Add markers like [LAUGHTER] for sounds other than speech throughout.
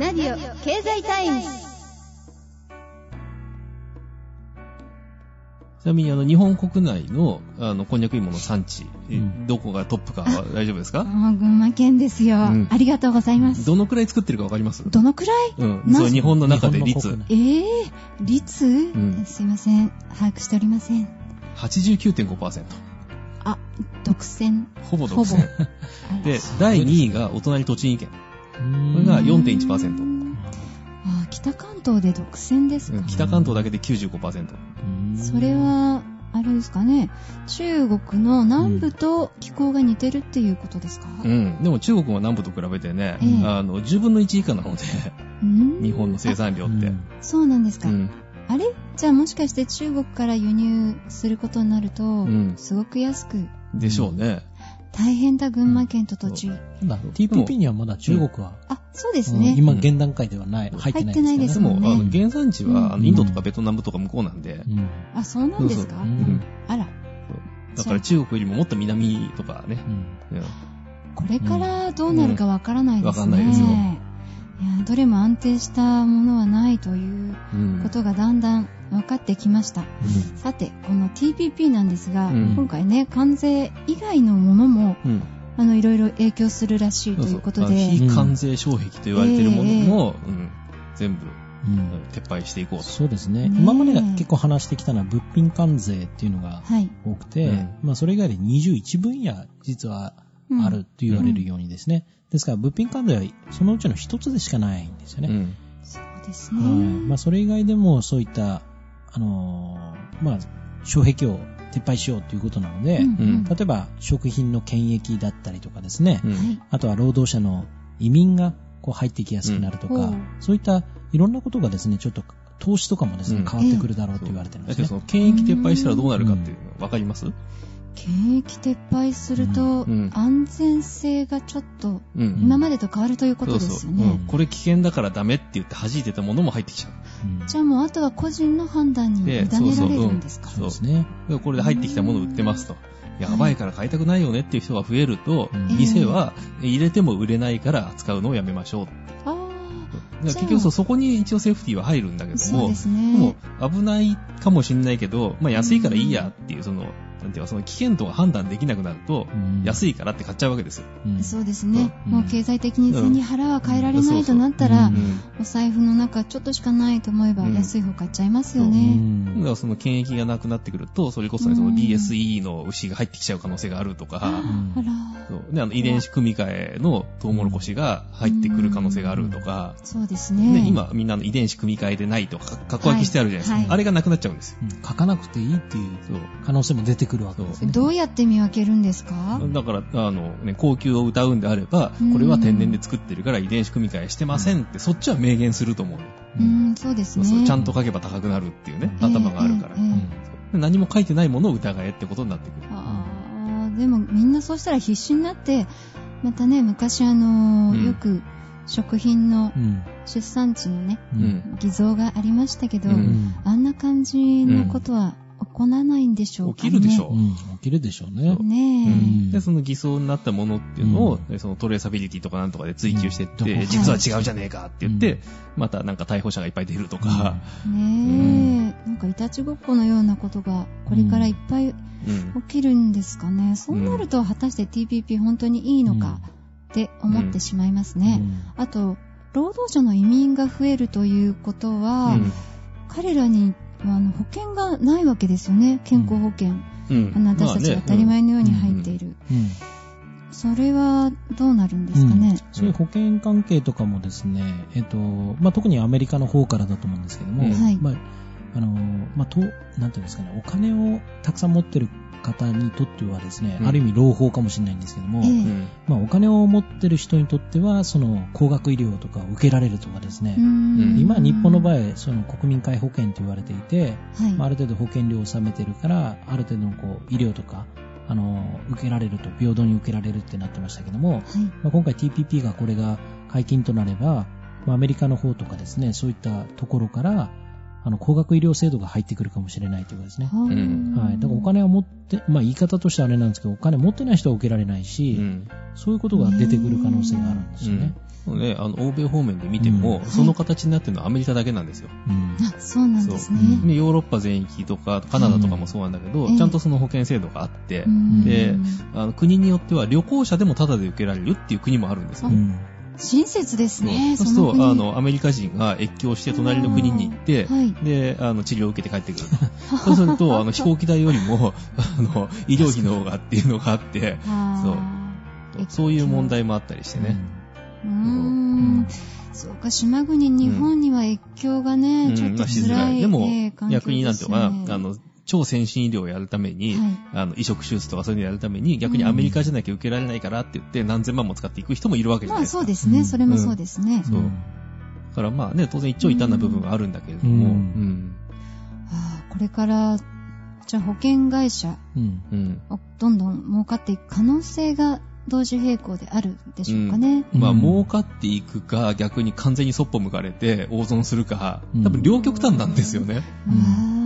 ラジオ経済タイムズ。ちなみにあの日本国内のあのこんにゃく芋の産地、えうん。どこがトップかは [LAUGHS] 大丈夫ですか？もう群馬県ですよ、うん。ありがとうございます。どのくらい作ってるかわかります？どのくらい？うん。なそう、日本の中で率。えー、率、ん。すいません。把握しておりません。89.5%。あ独占。ほぼ独占。で、第2位がお隣栃木県。ここれが4.1%。あ北関東で独占ですか、北関東だけで95%。それはあれですかね中国の南部と気候が似てるっていうことですか、うん。でも中国は南部と比べてね、ええあの、10分の1以下なので、うん日本の生産量って。そうなんですか、うん。あれ？じゃあもしかして中国から輸入することになると、んすごく安くでしょうね。大変だ群馬県と栃木、ただ TPP にはまだ中国は、あそうですうん。ね、今現段階ではない、入ってない入ってないででも、ですすもんねあの、原産地うんは、あのインドとかベトナムとか向こうなんで、うん。あそうなんですか？そうそう。うん。あら。だから中国よりももっと南とかね。うん。うんこれからどうなるかわからないですね、うん。わかんないですよ。いやどれも安定したものはないといううんことがだんだん分かってきました、さてこの TPP なんですが、うん。今回ね関税以外のものもうん。あのいろいろ影響するらしいということそう。そうあので非関税障壁と言われているものも、うん。全部、うん。うん撤廃していこうと。そうですね。ねえ。今まで結構話してきたのは物品関税っていうのがはい、多くて、うん。まあそれ以外で21分野実はうんあると言われるようにですね、ですから物品関税はそのうちの一つでしかないんですよね。うん。そうですはい。ね、まあそれ以外でもそういった、あのーまあ障壁を撤廃しようということなので、うん。うん。例えば食品の検疫だったりとかですね、うん。はい。あとは労働者の移民がこう入ってきやすくなるとか、そういったいろんなことがですね、ちょっと投資とかもですね、うん。変わってくるだろうと言われてるんですね。だけどそ。の検疫撤廃したらどうなるかっていうのわかります？検疫撤廃すると、安全性がちょっとうん。今までと変わるということですよね、そうそう。うん。これ危険だからダメって言って弾いてたものも入ってきちゃう。うん。じゃあもうあとは個人の判断に委ねでられるんですか？そうですね。でこれで入ってきたものを売ってますと。やばいから買いたくないよねっていう人が増えると、うん。店は入れても売れないから扱うのをやめましょう。あだからじゃあ。結局そうそこに一応セーフティーは入るんだけあども、そうですでね。も危ないかもしれないけど、まあ安いからいいやっていう、その、なんていうか、その危険度が判断できなくなると、安い。いからって買っちゃうわけですよ。うん。そうですね、うん。もう経済的に背に腹は変えられないとなったら、うん。お財布の中ちょっとしかないと思えばうん。安い方買っちゃいますよう。ね、ん。だからその検疫がなくなってくると、それこそね、そのうん。BSE の牛が入ってきちゃう可能性があるとか、んあら。そう。であの遺伝子組み換えのトウモロコシが入ってくる可能性があるとか、そうですね。ね、今みんなの遺伝子組み換えでないとか、格好書きしてあるじゃないですか。はい。はい。あれがなくなっちゃうんですよ。うん。書かなくていいっていう。可能性も出てくるわけですね。どうやって見分けるんですか？だから、あの、ね、高級を歌うんであれば、うんこれは天然で作ってるから遺伝子組み換えしてませんって、そっちは明言すると思う。うんそうですねちゃんと書けば高くなるっていうね、ええ頭があるから、何も書いてないものを疑えってことになってくる。あーでもみんなそうしたら必死になってまたね昔あのよく食品のうん。出産地のね。偽造がありましたけど。あんな感じのことは起こらないんでしょうかね。起きるでしょう。うん。起きるでしょうね。そう。ねえ、うん。で、その偽装になったものっていうのを、そのトレーサビリティとかなんとかで追求してって、うん。実は違うじゃねえかって言って、うん。またなんか逮捕者がいっぱい出るとか、ねえ、なんかいたちごっこのようなことがこれからいっぱいうん。起きるんですかね、そうなると果たして TPP 本当にいいのかって思ってしまいますね、あと労働者の移民が増えるということは、うん。彼らにはあの保険がないわけですよね。健康保険、うん。あの私たちが当たり前のように入っている、うん。うん。それはどうなるんですかね、そういう保険関係とかもですね、えっと、まあ、特にアメリカの方からだと思うんですけども、うん。はい。まあ、あの、まあ、と、なんていうんですかね、お金をたくさん持ってる方にとってはですね、うん。ある意味朗報かもしれないんですけども、ええうん。まあ、お金を持ってる人にとっては、その、高額医療とかを受けられるとかですね、うん。今、日本の場合、その国民皆保険と言われていて、はい、まあある程度保険料を納めてるから、ある程度のこう医療とか、あの、受けられると、平等に受けられるってなってましたけども、はい。まあ、今回 TPP がこれが解禁となれば、まあ、アメリカの方とかですね、そういったところから、あの、高額医療制度が入ってくるかもしれないというかですね。はんはい。だからお金は持って、まあ言い方としてはあれなんですけど、お金持ってない人は受けられないし、うんそういうことが出てくる可能性があるんですよね。そうね、あの、欧米方面で見ても、うんその形になってるのはアメリカだけなんですよ。うん。あ、そうなんですね。ヨーロッパ全域とか、カナダとかもそうなんだけど、うんちゃんとその保険制度があって、うんであの国によっては旅行者でもタダで受けられるっていう国もあるんですよ。うん。親切ですね。そうすると、あの、アメリカ人が越境して隣の国に行って、はいで、あの、治療を受けて帰ってくると。[LAUGHS] そうすると、あの、飛行機代よりも、[LAUGHS] あの、医療費の方がっていうのがあって、あーそういう問題もあったりしてね。うんん。そうか、島国、日本には越境がね、うんちょっとまあしづ。らい。でも逆になんていうのかな、あの、超先進医療をやるために、はいあの、移植手術とかそういうのやるために、逆にアメリカじゃなきゃ受けられないからって言って、何千万も使っていく人もいるわけじゃまあないですか。そうですね、うんそれもそうですね。そうだからまあね、当然一長一短な部分はあるんだけれども、うんうん。あーこれから、じゃあ保険会社、うん。うん。をどんどん儲かっていく可能性が同時並行であるでしょうかね。うんまあ、儲かっていくか、逆に完全にそっぽ向かれて大損するかうん、多分両極端なんですよね。ああ、なん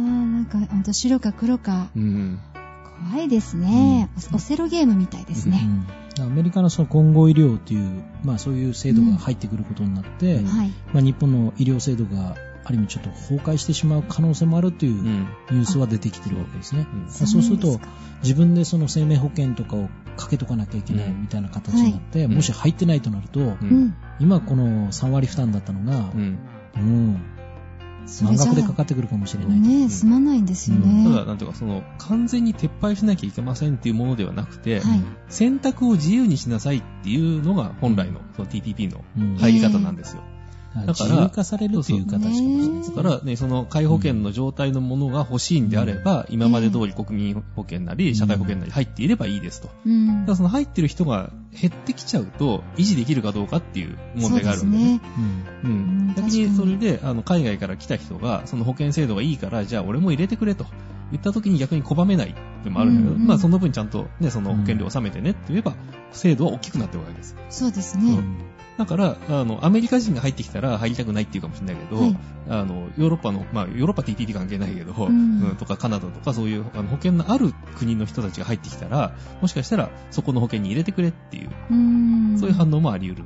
か、ほんと白か黒か、うん。怖いですね。オセロゲームみたいですね。うんアメリカのその混合医療という、まあそういう制度が入ってくることになって、うんはい。まあ日本の医療制度がある意味ちょっと崩壊してしまう可能性もあるといううんニュースは出てきてるわけですね。うんまあそうすると自分でその生命保険とかをかけとかなきゃいけないみたいな形になって、はいもし入ってないとなると、ううんん。今この3割負担だったのがう、ん。う満額でかかってくるかもしれないと。ね済まないんですよね。ただ、なんていうか、その、完全に撤廃しなきゃいけませんっていうものではなくて、はい。選択を自由にしなさいっていうのが本来のその TPP のうん入り方なんですよ。だだから自由化されるという形かもしれないですね。だからね、その介保険の状態のものが欲しいんであれば、今まで通り国民保険なり、社会保険なり入っていればいいですと。うんただその入ってる人が減ってきちゃうと、維持できるかどうかっていう問題があるんでね。ね。うんうんうん逆にそれで、あの、海外から来た人が、その保険制度がいいから、じゃあ俺も入れてくれと言った時に逆に拒めないっていうのもあるんだけど、うんうんまあその分ちゃんとね、その保険料を納めてねって言えば、制度は大きくなってるわけです。そうですね。うんだから、あの、アメリカ人が入ってきたら入りたくないっていうかもしれないけど、はい。あの、ヨーロッパの、まあ、ヨーロッパ TPP 関係ないけど、うん。うんとかカナダとかそういうあの保険のある国の人たちが入ってきたら、もしかしたらそこの保険に入れてくれっていう、うん。そういう反応もあり得る。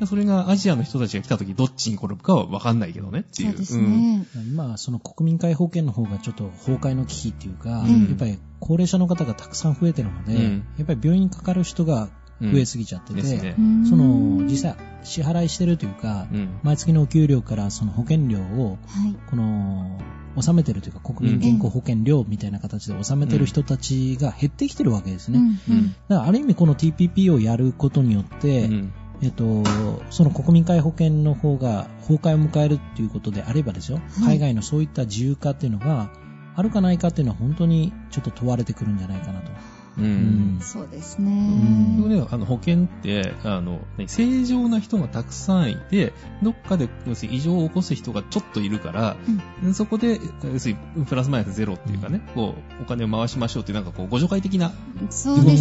う。ん。それがアジアの人たちが来た時どっちに転ぶかは分かんないけどねっていう。そうですね。今、その国民皆保険の方がちょっと崩壊の危機っていうか、うん。やっぱり高齢者の方がたくさん増えてるので、うん。やっぱり病院にかかる人がうん増えすぎちゃってて、う。んその、実際支払いしてるというか、うん。毎月のお給料からその保険料を、はい。この、納めてるというか、国民健康保険料みたいな形で納めてる人たちが減ってきてるわけですね。うんうんだからある意味この TPP をやることによって、うんえっと、その国民皆保険の方が崩壊を迎えるっていうことであればですよ、はい海外のそういった自由化っていうのがあるかないかっていうのは本当にちょっと問われてくるんじゃないかなと。ううんん。そうですうんね。あの保険って、あの、ね正常な人がたくさんいて、どっかで、要するに異常を起こす人がちょっといるから、そこで、要するにプラスマイナスゼロっていうかね、こう、お金を回しましょうっていう、なんかこう、ご助会的な、動き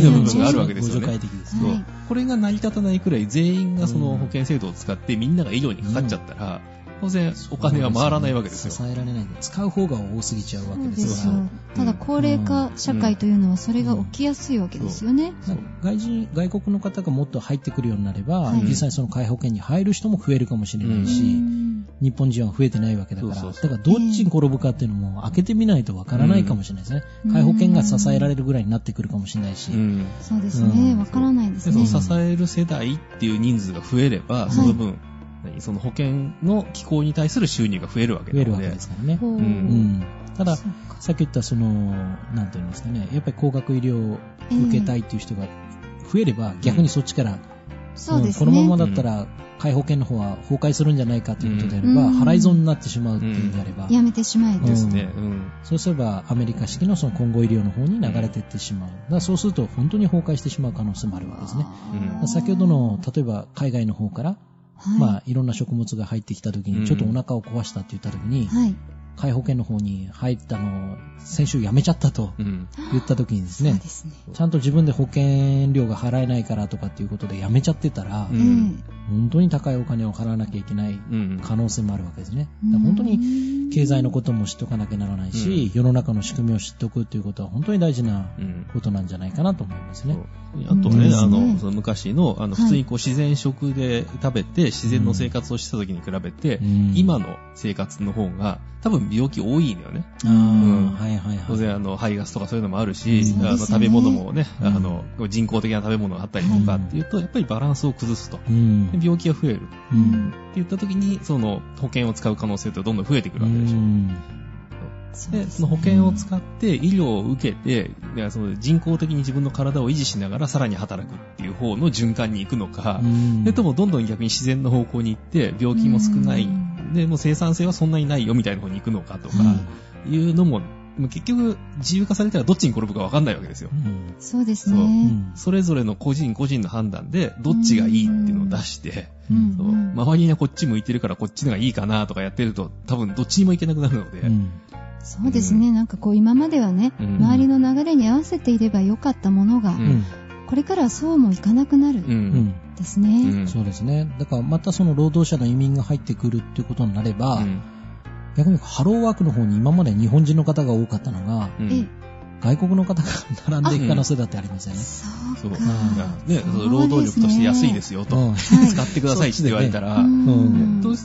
の部分があるわけね。ですよねご助会的ですね。はいこれが成り立たないくらい全員がそのうん保険制度を使ってみんなが医療にかかっちゃったら、当然お金は回らないわけですよ。支えられないで使う方が多すぎちゃうわけでから。ですすよ。ただ高齢化社会というのはそれが起きやすいわけですよね。外人、外国の方がもっと入ってくるようになれば、はい実際その皆保険に入る人も増えるかもしれなうんいし、うん日本人は増えてないわけだから、そうそうそうだからどっちに転ぶかっていうのも開けてみないとわからないかもしれないですね。うん皆保険が支えられるぐらいになってくるかもしれないし。うんそうですね。うんわからないですね。でその支える世代っていう人数が増えれば、いその分、何その保険の機構に対する収入が増えるわけなので増えるわけで、すからね。ほううん。ただ、さっき言ったその、なんていうんですかね、やっぱり高額医療を受けたいっていう人が増えれば、逆にそっちから、そうですね。んこのままだったら、皆保険の方は崩壊するんじゃないかということであれば、うん払い損になってしまうっていうんであれば、やめてしまえと。ですね。うん。そうすればアメリカ式のその混合医療の方に流れていってしまう。だそうすると本当に崩壊してしまう可能性もあるわけですね。うん先ほどの、例えば海外の方から、はい、まあいろんな食物が入ってきた時うんに、ちょっとお腹を壊したって言った時に、はい。皆保険の方に入ったのを先週やめちゃったとうん。言った時にですねそうで、すね。ちゃんと自分で保険料が払えないからとかっていうことでやめちゃってたら、うんえ本当に高いお金を払わなきゃいけないうん。可能性もあるわけですね。本当にうん経済のことも知っとかなきゃならないし、世の中の仕組みを知っておくっていうことは本当に大事なうんことなんじゃないかなと思いますね。あとね、うんあの、その昔の、あの、はい普通にこう自然食で食べて、自然の生活をした時に比べて、うん今の生活の方が、多分病気多いのよね。ああ、んはいはいはい。当然、あの、肺ガスとかそういうのもあるし、うんあの、食べ物もね、うんあの、人工的な食べ物があったりとかっていうと、やっぱりバランスを崩すと。うん。で病気が増える。うん。って言った時に、その、保険を使う可能性ってどんどん増えてくるわけでしょ。うですその保険を使って医療を受けて、その人工的に自分の体を維持しながらさらに働くっていう方の循環に行くのか、うんそれともどんどん逆に自然の方向に行って病気も少ない、うんで、もう生産性はそんなにないよみたいな方に行くのかとか、いうのも、もう結局自由化されたらどっちに転ぶか分かんないわけですよ。う。ん。そうですそう。うね。ん。それぞれの個人個人の判断でどっちがいいっていうのを出して、うん。そう。周りにはこっち向いてるからこっちのがいいかなとかやってると多分どっちにも行けなくなるので、うん。そうですね。なんかこう今まではね、うん。周りの流れに合わせていればよかったものが、うんこれからはそうもいかなくなるうん。うんですね。うん。そうですね。だからまたその労働者の移民が入ってくるっていうことになれば、うん。逆にハローワークの方に今まで日本人の方が多かったのが、うん。え外国の方が並んでいく可能性だってありますよね。そうそう。か。ね、労働力として安いですよと、うん。使ってくださいって言われたら、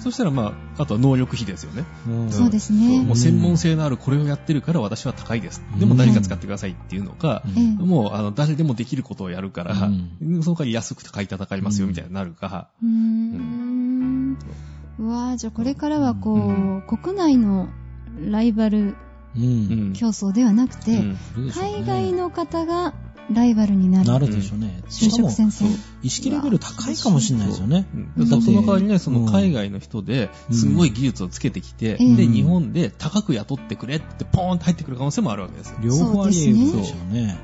そしたらまあ、あとは能力費ですよね。うん。そうですね。もう専門性のあるこれをやってるから私は高いです。でも誰か使ってくださいっていうのか、もうあの誰でもできることをやるから、うん。その代わり安くて買い叩かれますよみたいになるか、うーん。うわぁ、じゃあこれからはこう、う国内のライバル競争ではなくて、海外の方がライバルになる。なるでしょうね。就職戦線。意識レベル高いかもしれないですよね。うんだからその代わりね、そのうん海外の人で、すごい技術をつけてきて、うんで、日本で高く雇ってくれってポーンって入ってくる可能性もあるわけですよ。両方あり得るでしょそうね。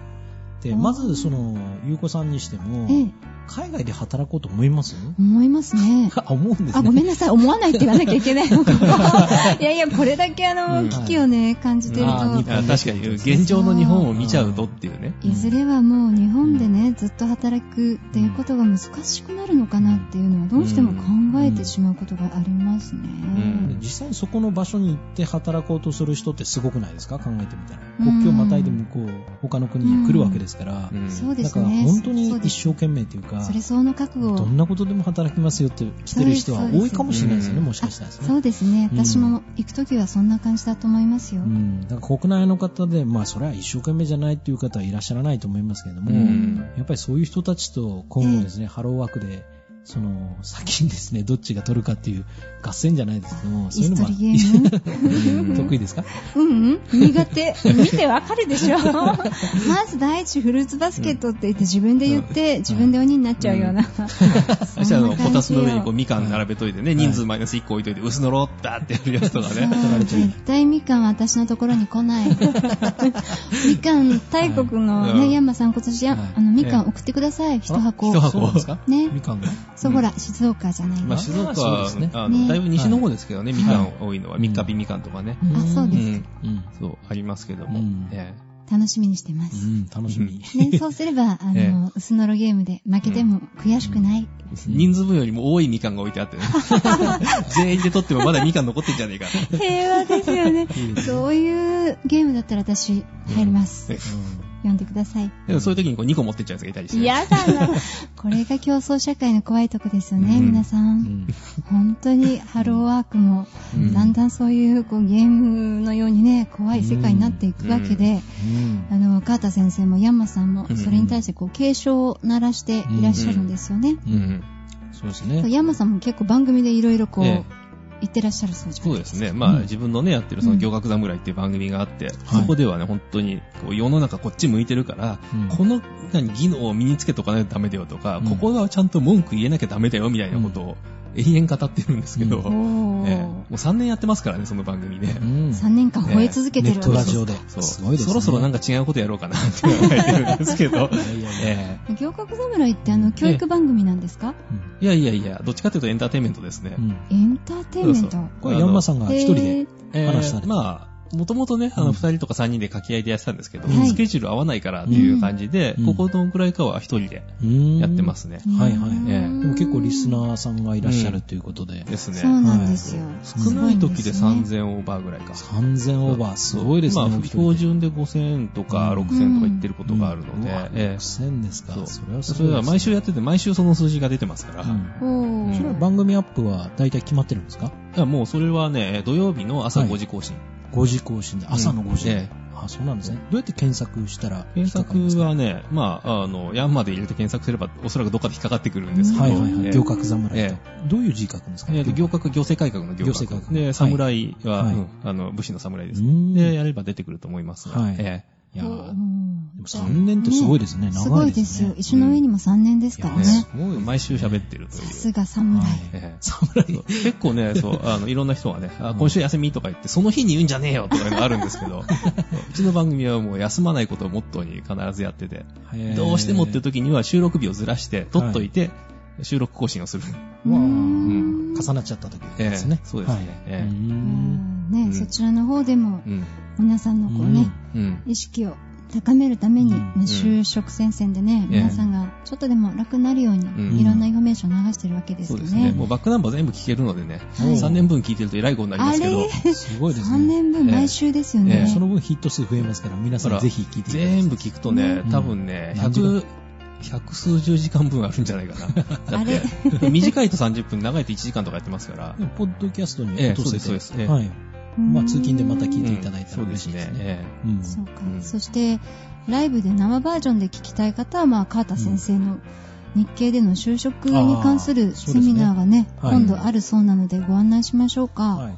で、まずその、ゆうこさんにしても、ええ、海外で働こうと思います？思いますね。[LAUGHS] あ、思うんですね。あ、ごめんなさい。思わないって言わなきゃいけないのか。[LAUGHS] いやいや、これだけあの、うん危機をね、感じてると、確かに、現状の日本を見ちゃうとっていうね。いずれはもう日本でね、ずっと働くっていうことが難しくなるのかなっていうのはどうしても考えてしまうことがありますね。ん実際にそこの場所に行って働こうとする人ってすごくないですか？考えてみたら。うん国境をまたいで向こう、他の国に来るわけですから。うんそうでだからすね。本当に一生懸命というか、それ相応の覚悟を。どんなことでも働きますよって来てる人は多いかもしれないですよね、もしかしたらね。そうですね。うん私も行くときはそんな感じだと思いますよ。うん、だから国内の方で、まあそれは一生懸命じゃないっていう方はいらっしゃらないと思いますけれども、うんやっぱりそういう人たちと今後ですね、ハローワークで、その、先にですね、どっちが取るかっていう合戦じゃないですけども、そういうのもイストリゲーム。得意ですか？うんうん。苦手。見てわかるでしょ。まず第一フルーツバスケットって言って自分で言って自分で鬼になっちゃうような。そしたらあの、こたつの上にこう、うみかん並べといてね、人数マイナス1個置いといて、薄のろバーってやるやつとかね。絶対みかんは私のところに来ない。みかん、大国のうんね、ヤンマさん今年あの、みかん送ってください。一箱。一箱ですか？ね。みかんが？そう、ほら、静岡じゃないの？まあ、あ、静岡はですねあねのだいぶ西の方ですけどね、みかはん多いのは、三日日みかんとかね。そうですうんか。うん。そう、ありますけども。うんえ楽しみにしてます。うん、楽しみ。ね、そうすれば、[LAUGHS] あえの、薄のろゲームで負けても悔しくない。え人数分よりも多いみかんが置いてあってね。[LAUGHS] 全員で取ってもまだみかん残ってんじゃねえか。[LAUGHS] 平和ですよねそういうゲームだったら私、入ります。ね読んでください。でもそういう時にこう2個持ってっちゃうやつがいたりして。嫌だな。[LAUGHS] これが競争社会の怖いとこですよね、うん皆さ。うんん本当にハローワークも、うんだんだんそういうこうゲームのようにね、怖い世界になっていくわけで、うんあの、カータ先生もヤンマさんもうん、それに対してこう警鐘を鳴らしていらっしゃるんですよね。そうですね。ヤンマさんも結構番組でいろいろこう、え言ってらっしゃるそうです。か。そうですね。まあ、うん。自分のね、やってるその行学侍っていう番組があって、はい。そこではね、本当に、こう世の中こっち向いてるから、うん。この、何、技能を身につけとかないとダメだよとか、うん。ここはちゃんと文句言えなきゃダメだよみたいなことを延々語ってるんですけど、うん [LAUGHS] ええもう3年やってますからね、その番組で。うん3年間吠え続けてネッるわけですトラジオで。すごいですね。そろそろなんか違うことやろうかなって考えてるんですけど。行革侍ってあの、教育番組なんですか？えいやいやいや、どっちかというとエンターテインメントですね。うんうんエンターテインメント。これ、ヤンマさんが一人で。え話されてまあ、もともとね、あの、二人とか三人で掛け合いでやってたんですけど、はいスケジュール合わないからっていう感じで、うんここのくらいかは一人でやってますね。はいはいええでも結構リスナーさんがいらっしゃるということで。ですね。そうなんですよ。少ない時ですごいんすね3000オーバーぐらいか。3000オーバー、すごいですね。まあ、標準で5000とかうん6000とか言ってることがあるので、うんうわええ6000ですか。そうそれはすそれは毎週やってて、毎週その数字が出てますから、うんそれは番組アップは大体決まってるんですか？いやもうそれはね、土曜日の朝はい5時更新。5時更新で、朝の5時。うんえ。あ、そうなんですね。どうやって検索したら引検索はね、まあ、あの、ヤンマで入れて検索すれば、おそらくどっかで引っかかってくるんですけど、はいはいはい。ええ。行革侍えと。どういう字書くんですか？えー行革、行政改革の行革。行政改革。で、侍は、あの、武士の侍です。で、やれば出てくると思いますが、はい。えいやーうんでも3年ってすごいですね。す長いでねごいですすよ。。石の上にも3年ですからえね。すごい。毎週喋ってるという。さすが侍。侍。そう結構ね、[LAUGHS] そう、あの、いろんな人がね、あ今週休みとか言って、その日に言うんじゃねえよとかいうのがあるんですけど、[LAUGHS] うちの番組はもう休まないことをモットーに必ずやってて、どうしてもっていう時には収録日をずらして、撮っといて、収録更新をする。重なっちゃった時ええですね。そうですねね、うん。そちらの方でもうん。皆さんのこうね、うん。意識を高めるために、就職戦線でね、ええ皆さんがちょっとでも楽になるように、ん。いろんなインフォメーションを流してるわけですよそうですね。ね。もうバックナンバー全部聞けるのでね、はい。3年分聞いてると偉いことになりますけど、あすごいですね。3年分毎週ですよえね。えその分ヒット数増えますから、皆さんぜひ聞いていただきたい。全部聞くとね、多分ね、何時間100、百数十時間分あるんじゃないかな。[LAUGHS] あれ？短いと30分、長いと1時間とかやってますから。ポッドキャストにええ落とせて、そうですそうです。ええ。はい。まあ、通勤でまた聞いてうんいただいたら嬉しいですね。。うんそうか、うんそして、ライブで生バージョンで聞きたい方は、まあ、川田先生の日経での就職に関するセミナーがね、はい今度あるそうなのでご案内しましょうか。はい。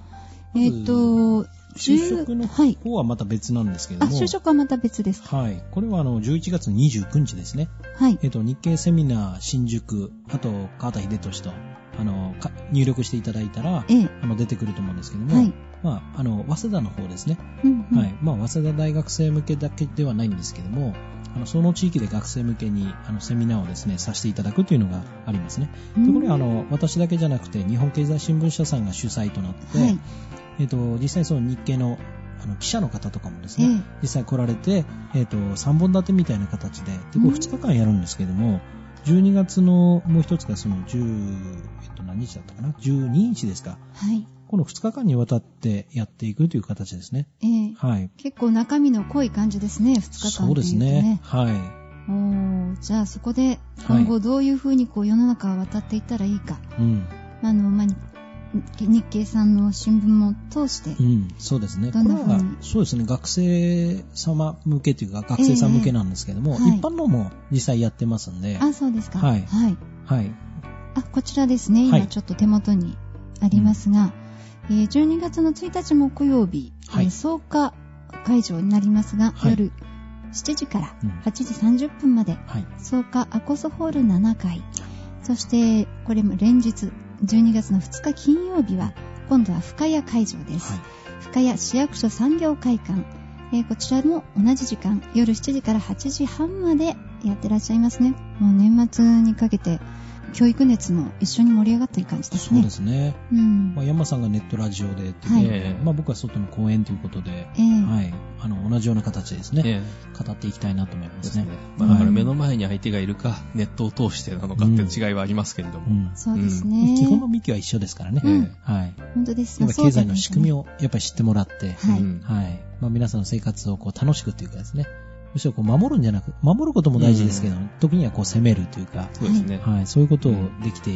えっ、と、就職のはい。方はまた別なんですけども。就職はまた別ですか。はい。これはあの、11月29日ですね。はい。えっと、日経セミナー新宿、あと、川田秀俊と、あの、か入力していただいたら、ええ。あの、出てくると思うんですけども、はい。まあ、あの、早稲田の方ですね。うんうんはい。まあ、早稲田大学生向けだけではないんですけども、あの、その地域で学生向けに、あの、セミナーをですね、させていただくというのがありますね。で、これはあの、私だけじゃなくて、日本経済新聞社さんが主催となって、はい。えっと、実際その日経の、あの、記者の方とかもですね、え実際来られて、えっ、と、3本立てみたいな形で、で、これ2日間やるんですけども、12月のもう一つがその10、えっと、何日だったかな ?12 日ですか。はい。この2日間にわたってやっていくという形ですね。ええ。はい。結構中身の濃い感じですね、2日間そうですね。はい。おーじゃあそこで今後どういうふうにこう世の中を渡っていったらいいか。うん。あの、まあ、日日経さんの新聞も通してう、ん。そうですね。どんな風に？は、そうですね。学生様向けというか、学生さん向けなんですけども、ええはい一般のも実際やってますんで、あ、そうですか。はいはい。はい。あ、こちらですね。はい今ちょっと手元にありますが、えー12月の1日木曜日、はいえー草加会場になりますが、はい夜7時からうん8時30分まで、はい。草加アコスホール7階、そしてこれも連日、12月の2日金曜日は、今度は深谷会場です。はい。深谷市役所産業会館、えーこちらも同じ時間、夜7時から8時半までやってらっしゃいますね。もう年末にかけて、教育熱も一緒に盛り上がってる感じですね。そうですね。うん。まあ、山さんがネットラジオでっていはいええまあ、僕は外の公演ということで、ええはい。あの、同じような形ですね。え語っていきたいなと思いまねえですすね。。まあ、だから目の前に相手がいるか、ネットを通してなのかっていう違いはありますけれども。うん。そうですね。基本の幹は一緒ですからね。うんえはい。本当ですやっぱ経済の仕組みを。をやっぱり知ってもらって、はい。うんはい。まあ、皆さんの生活をこう楽しくっていうかですね、むしろこう守るんじゃなく、守ることも大事ですけど、時にはこう攻めるというか、そうですね。はい。そういうことをできて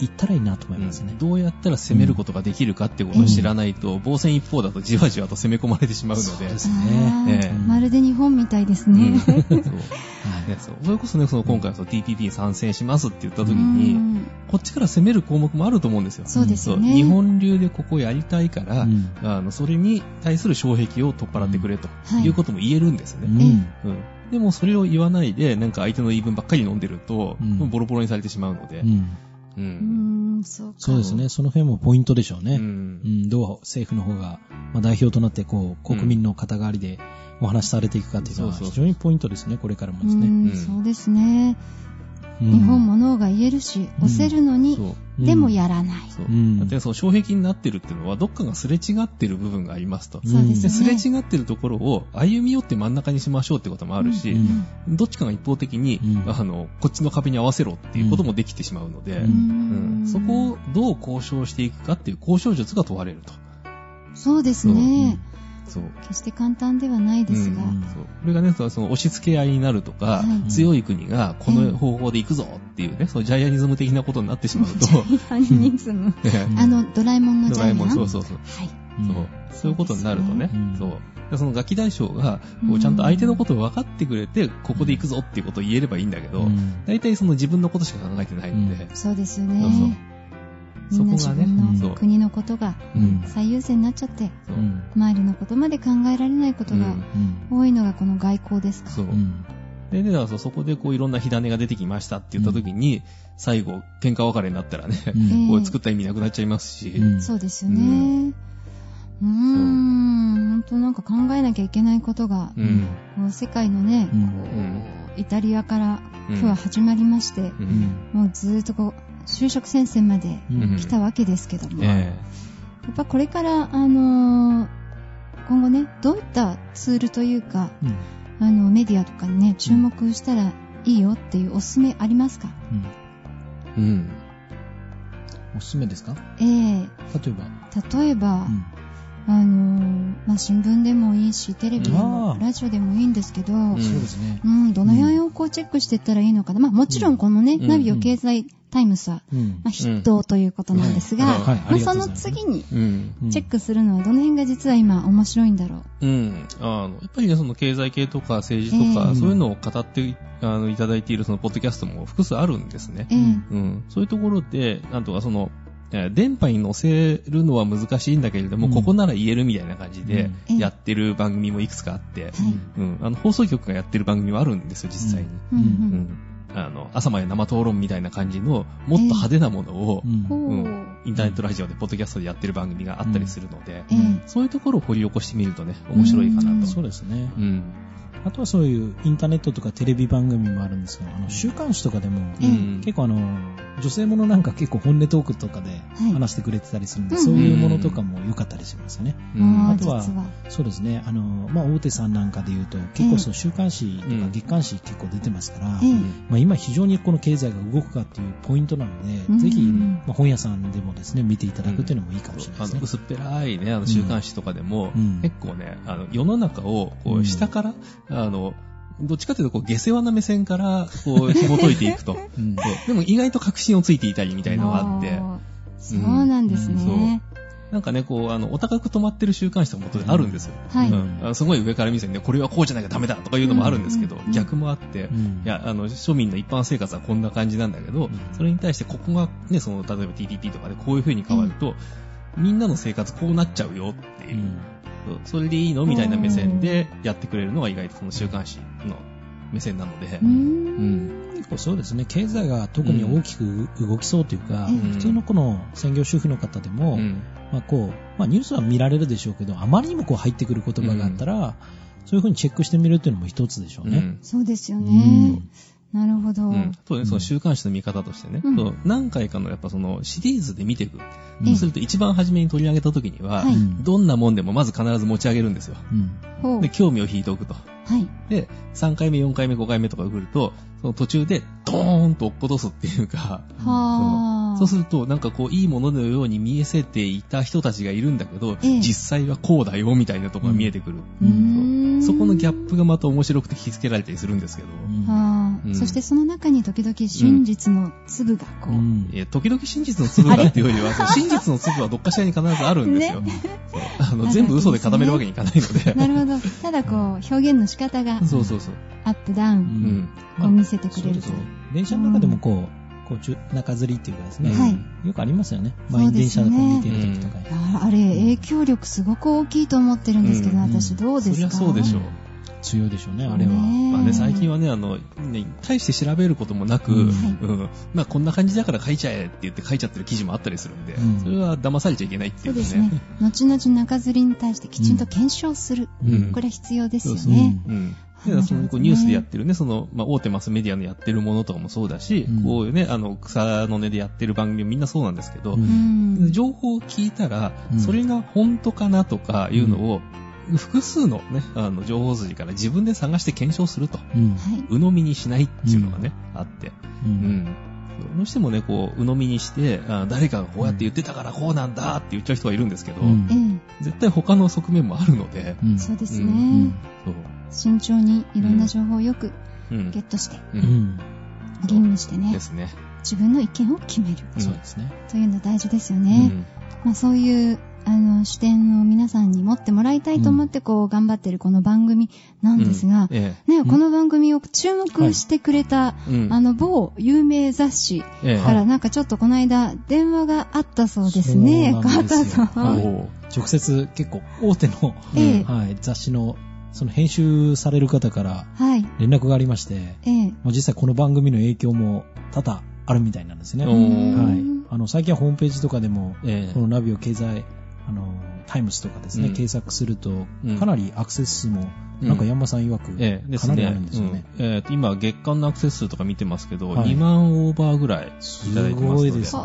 いったらいいなと思いますね。どうやったら攻めることができるかっていうことを知らないと、防戦一方だとじわじわと攻め込まれてしまうので。そうですあね。ーええまるで日本みたいですうんね。そうはいねそれこそね、その今回の TPP に参戦しますって言った時うに、んこっちから攻める項目もあると思うんですよ。そうですよね。日本流でここやりたいから、うんあの、それに対する障壁を取っ払ってくれとはいいうことも言えるんですよね。うんうんでもそれを言わないで、なんか相手の言い分ばっかり飲んでると、うんボロボロにされてしまうので。うんうんうーん、そうか。そうですね。その辺もポイントでしょうね。ううんん、どう政府の方が、まあ、代表となって、こう、国民の肩代わりでお話しされていくかっていうのは、非常にポイントですね、これからもうですね。ん、うんそうですね。うん日本もノーが言えるし、押せるのに、そう。でもやらない。そう。うんだってその障壁になってるっていうのは、どっかがすれ違ってる部分がありますと。そうですで、ね。すれ違ってるところを歩み寄って真ん中にしましょうってこともあるし、うんどっちかが一方的に、うんあの、こっちの壁に合わせろっていうこともできてしまうので、ううんんそこをどう交渉していくかっていう交渉術が問われると。そうですね。そう。決して簡単ではないですが。うんそうこれがね、その押し付け合いになるとか、はい強い国がこの方法で行くぞっていうね、そのジャイアニズム的なことになってしまうと、[LAUGHS] ジャイアニズム。う [LAUGHS] んあの、ドラえもんのジドラえもん、ャイアン。そうそうそう。はい。そうそういうことになるとね、うんそう。でそのガキ大将が、こうんうちゃんと相手のことを分かってくれて、ここで行くぞっていうことを言えればいいんだけど、うん大体その自分のことしか考えてないので、そうですよそうそうね。みんな自分の国のことがうん。最優先になっちゃって、周りのことまで考えられないことが多いのがこの外交ですか？そう。うんで、ね、だからそこでこういろんな火種が出てきましたって言った時に、最後、喧嘩別れになったらね、うんこう作った意味なくなっちゃいますし、うん。そうですよね。うーん、本当なんか考えなきゃいけないことが、うん。もう世界のね、イタリアからうん。今日は始まりまして、もうずーっとこう、就職戦線までうん。来たわけですけども、やえ。っぱこれから、あのー今後ね、どういったツールというか、うん。あの、メディアとかにね、注目したらいいよっていうおすすめありますか？うん。えうん。おすすめですか？ええ。例えば？例えば、うん。あのーまあ、新聞でもいいし、テレビでもラジオでもいいんですけど、ん。そうですね。うん、どの辺をこうチェックしていったらいいのかな。まあもちろんこのね、うん。ナビオ経済タイムスは、うんまあ、筆頭ということなんですが、まあ、その次にうん。うんチェックするのはどの辺が実は今面白いんだろう。うん。あの、やっぱりね、その経済系とか政治とか、ええそういうのを語ってあのいただいているそのポッドキャストも複数あるんですね。ええうん。そういうところで、なんとかその、えー電波に乗せるのは難しいんだけれども、うんここなら言えるみたいな感じでうんやってる番組もいくつかあって、はい。うん。あの、放送局がやってる番組もあるんですよ、実際に。うんううんん。あの、朝まで生討論みたいな感じの、もっと派手なものをう、んほう。うんインターネットラジオで、ポッドキャストでやってる番組があったりするので、ええそういうところを掘り起こしてみるとね、面白いかなと。そうですねうん。あとはそういうインターネットとかテレビ番組もあるんですが、あの週刊誌とかでも、結構あの、女性ものなんか結構本音トークとかではい。話してくれてたりするんで、うんそういうものとかも良かったりしますよね。うん。あとは。そうですね。あの、まあ、大手さんなんかで言うと、結構その週刊誌とかうん月刊誌結構出てますから、ええ。まあ、今非常にこの経済が動くかっていうポイントなので、うんぜひ、まあ、本屋さんでもですね、見ていただくっていうのもいいかもしれないあの、ですね。薄っぺらいね、あの、週刊誌とかでも、うん。結構ね、あの、世の中を、こう、うん。下から、あの、どっちかというと、こう、下世話な目線から、こう、紐解いていくと。[LAUGHS] うん。でも、意外と確信をついていたりみたいなのがあって、そう。なんですね。なんかね、こう、あの、お高く止まってる週刊誌とかもあるんですよ。はい。うん。すごい上から見せてね、これはこうじゃなきゃダメだとかいうのもあるんですけど、うん。うん逆もあって、うん。いや、あの、庶民の一般生活はこんな感じなんだけど、ん。それに対してここがね、その、例えば TTP とかでこういう風に変わると、みんなの生活こうなっちゃうよっていう、うんそれでいいの？みたいな目線でやってくれるのが意外とその週刊誌の目線なのでう、。うんん。結構そうですね、経済が特に大きく動きそうというか、うん普通のこの専業主婦の方でも、うん。まあこう、まあニュースは見られるでしょうけど、あまりにもこう入ってくる言葉があったら、そういうふうにチェックしてみるっていうのも一つでしょうね。うん。そうですようねん。なるほど。うん。そうね、その週刊誌の見方としてね、うんそう何回かのやっぱそのシリーズで見ていく。うんそうすると一番初めに取り上げた時には、どんなもんでもまず必ず持ち上げるんですよ。うんで、。興味を引いておくと。はい。で、3回目、4回目、5回目とか来ると、その途中でドーンと落っことすっていうか、はあ。そうすると、なんかこう、いいもののように見えせていた人たちがいるんだけど、ええ実際はこうだよ、みたいなところが見えてくる。うーんそこのギャップがまた面白くて引きつけられたりするんですけど、そしてその中に時々真実の粒がこう、うんえー時々真実の粒がっていうよりは、[LAUGHS] 真実の粒はどっかしらに必ずあるんですよ。そうあの全部嘘で固めるわけにいかないので。[LAUGHS] なるほど。ただこう、表現の仕方がそうそうそう。アップダウうン、うん。こう見せてくれるとそうですね。電車の中でもこう、こう中中吊りっていうかですね、はいよくありますよね。そう満員ですね電車でこう見てる時とかに。いやあれ、影響力すごく大きいと思ってるんですけど、うん私どうですか？そりゃそうでしょう。強いでしょうね、あれは。まあね、最近はね、あの、ね、大して調べることもなく、うんうんまあこんな感じだから書いちゃえって言って書いちゃってる記事もあったりするんで、うんそれは騙されちゃいけないっていううね。そですね。後々中吊りに対してきちんと検証する。うんこれは必要ですよね。うん。でそのニュースでやってるね、その、まあ、大手マスメディアのやってるものとかもそうだし、うんこういうね、あの、草の根でやってる番組みんなそうなんですけど、うんうん情報を聞いたら、うんそれが本当かなとかいうのを、複数のね、あの、情報筋から自分で探して検証すると。うん。はい。鵜呑みにしないっていうのがね、あって。う。うんん。どうしてもね、こう、鵜呑みにして、あ誰かがこうやって言ってたからこうなんだって言っちゃう人がいるんですけど、うんえ絶対他の側面もあるので、うんえ、そうですうねん。そう。慎重にいろんな情報をよくうんゲットして、う。うんん。吟味してねで、すね。自分の意見を決めるうんそうですね。というの大事ですようね。ん。まあそういう、あの、視点を皆さんに持ってもらいたいと思って、こう、頑張ってるこの番組なんですが、えね、んこの番組を注目してくれた、え。うん。あの、某有名雑誌ええ。からなんかちょっとこの間電話があったそうですね、川田さん。は直接結構大手の、ええはい、雑誌のその編集される方からはい。連絡がありまして、ええ。まあ実際この番組の影響も多々あるみたいなんですね。おはーい。あの、最近はホームページとかでも、ええこのナビオ経済、あの、タイムスとかですね、うん検索するとうん、かなりアクセス数も、うんなんか山さん曰く、ええ。かなりあるんですよね。うんえー今、月間のアクセス数とか見てますけど、はい2万オーバーぐらいいただいてますので。すごいですね。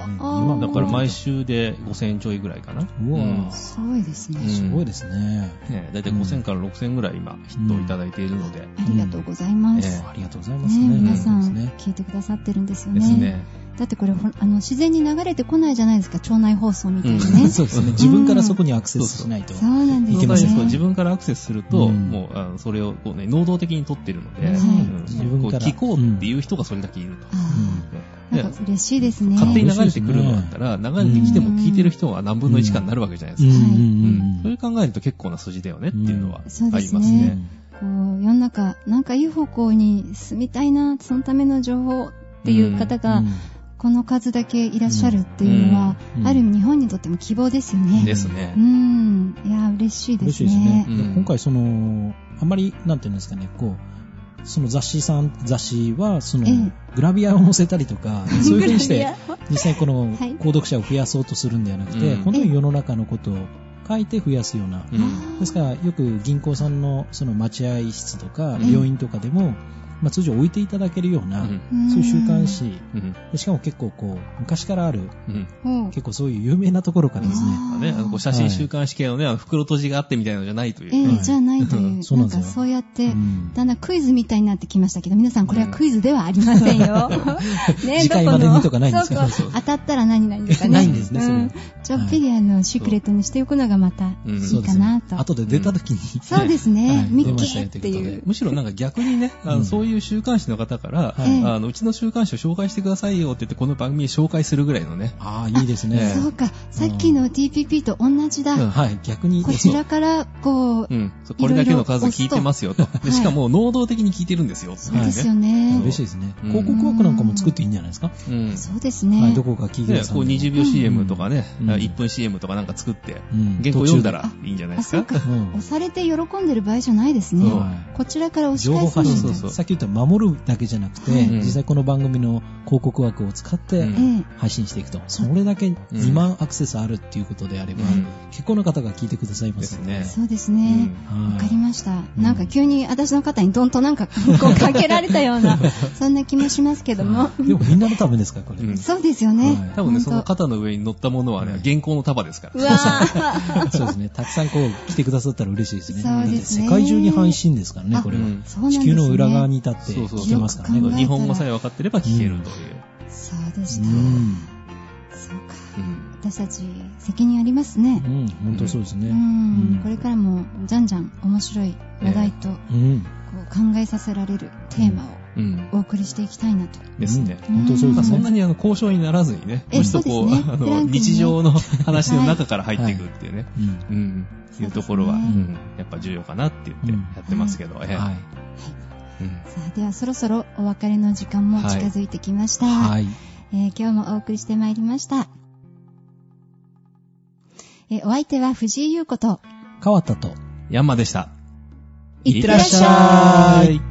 だから毎週で5000ちょいぐらいかな。うわうんぁ、すごいですね。うんすごいですね。ね、だいたい5000から6000ぐらい今ヒットをいただいているので。ありがとうございます。えありがとうございますねね。皆さん聞いてくださってるんですよね。ですね。だってこれあの自然に流れてこないじゃないですか、腸内放送みたいなね。そうですね。自分からそこにアクセスしないと。そうなんですいけませんそうね。自分からアクセスすると、うん。もうあのそれをこう、ね、能動的に取ってるので、はい。うん自分から。こう聞こうっていう人がそれだけいると。なんか嬉しいですね。勝手に流れてくるのだったら、流れてきても聞いてる人は何分の1かになるわけじゃないですか。うん。うん。うん。うん。それ考えると結構な筋だよねっていうのはあそうですね。りますね。こう世の中、なんかいい方向に進みたいな、そのための情報っていう方が、この数だけいらっしゃるっていうのは、うんある意味日本にとっても希望ですよね。ですねう。ん。いや、嬉しいで嬉しいすね。ですね。うん今回その、あんまり、なんていうんですかね、こう、その雑誌さん、雑誌は、そのええ、グラビアを載せたりとか、[LAUGHS] そういうふうにして実際このはい、購読者を増やそうとするんではなくて、うん本当に世の中のことを書いて増やすような。うんですから、よく銀行さんのその待合室とか、うん病院とかでも、まあ通常置いていただけるような、うん。そういう週刊誌、うん。でしかも結構こう、昔からある、結構そういう有名なところからですね、ね、あのこう写真週刊誌系のね、あの袋閉じがあってみたいなのじゃないという。ええはいじゃないという、そうなんかそうやって、うん。だんだんクイズみたいになってきましたけど、皆さんこれはクイズではありませんよ。ね [LAUGHS] 次回までにとかないんですか？当たったら何々とかね。ないんですねそれ。うん。ちょっぴりあの、シークレットにしておくのがまたうんいいそうですね。かなと。後で出た時に、そうですね。はい。ミッキーっていう。むしろなんか逆にね、あのうん。そういう週刊誌の方から、はいあのうちの週刊誌を紹介してくださいよって言って、この番組紹介するぐらいのね。ああ、いいですね。ええそうか、さっきの TPP と同じだ。うんはい、逆に。こちらから、こう、うん。これだけの数聞いてますよと。でしかも、能動的に聞いてるんですよ。そうですよはいね。嬉しいですね。うん広告枠なんかも作っていいんじゃないですか？うん。そうですはい、ねど。こか企業ね、こうさんでも。20秒 CM とかね、うん1分 CM とかなんか作って、うん原稿読んだらいいんじゃないあ、ですか？そうか。うん押されて喜んでる場合じゃないですね。こちらから押し返すそうそうそうさっき言った守るだけじゃなくて、はい実際この番組の広告枠を使って配信していくと。それだけ2万アクセスあるっていうことであれば、うん結構な方が聞いてくださいまです。ね。そうですね。はいわかりました。うんなんか急に私の肩にドンとなんかこうかけられたような、[LAUGHS] そんな気もしますけども。でもみんなのためですから、これ。う [LAUGHS] んそうですよねはい。多分ね、その肩の上に乗ったものはね、原稿の束ですから。うわー [LAUGHS] そうですね。たくさんこう来てくださったら嬉しいですね。そうですね世界中に配信ですからね、あこれは。地球の裏側に立ってそうそう聞けますからね。日本語さえ分かってれば聞けるという。そうでした。うん。そうか。うん私たち責任ありますね。うん、本当そうですね。ううんん。これからもじゃんじゃん面白い話題とこうん。う考えさせられるテーマうん。をお送りしていきたいなと。ですね。うん本当そうまあ、ですね。そんなにあの交渉にならずにね、えもうちょっとこう、あの、日常の話の中から入っていくっていうね、うんうん、いうところは、やっぱ重要かなって言ってうんやってますけど、ええはい。うんさあ、ではそろそろお別れの時間も近づいてきました。はい。えー今日もお送りしてまいりました。えーお相手は藤井優子と、変わったと。ヤンマでした。いってらっしゃい。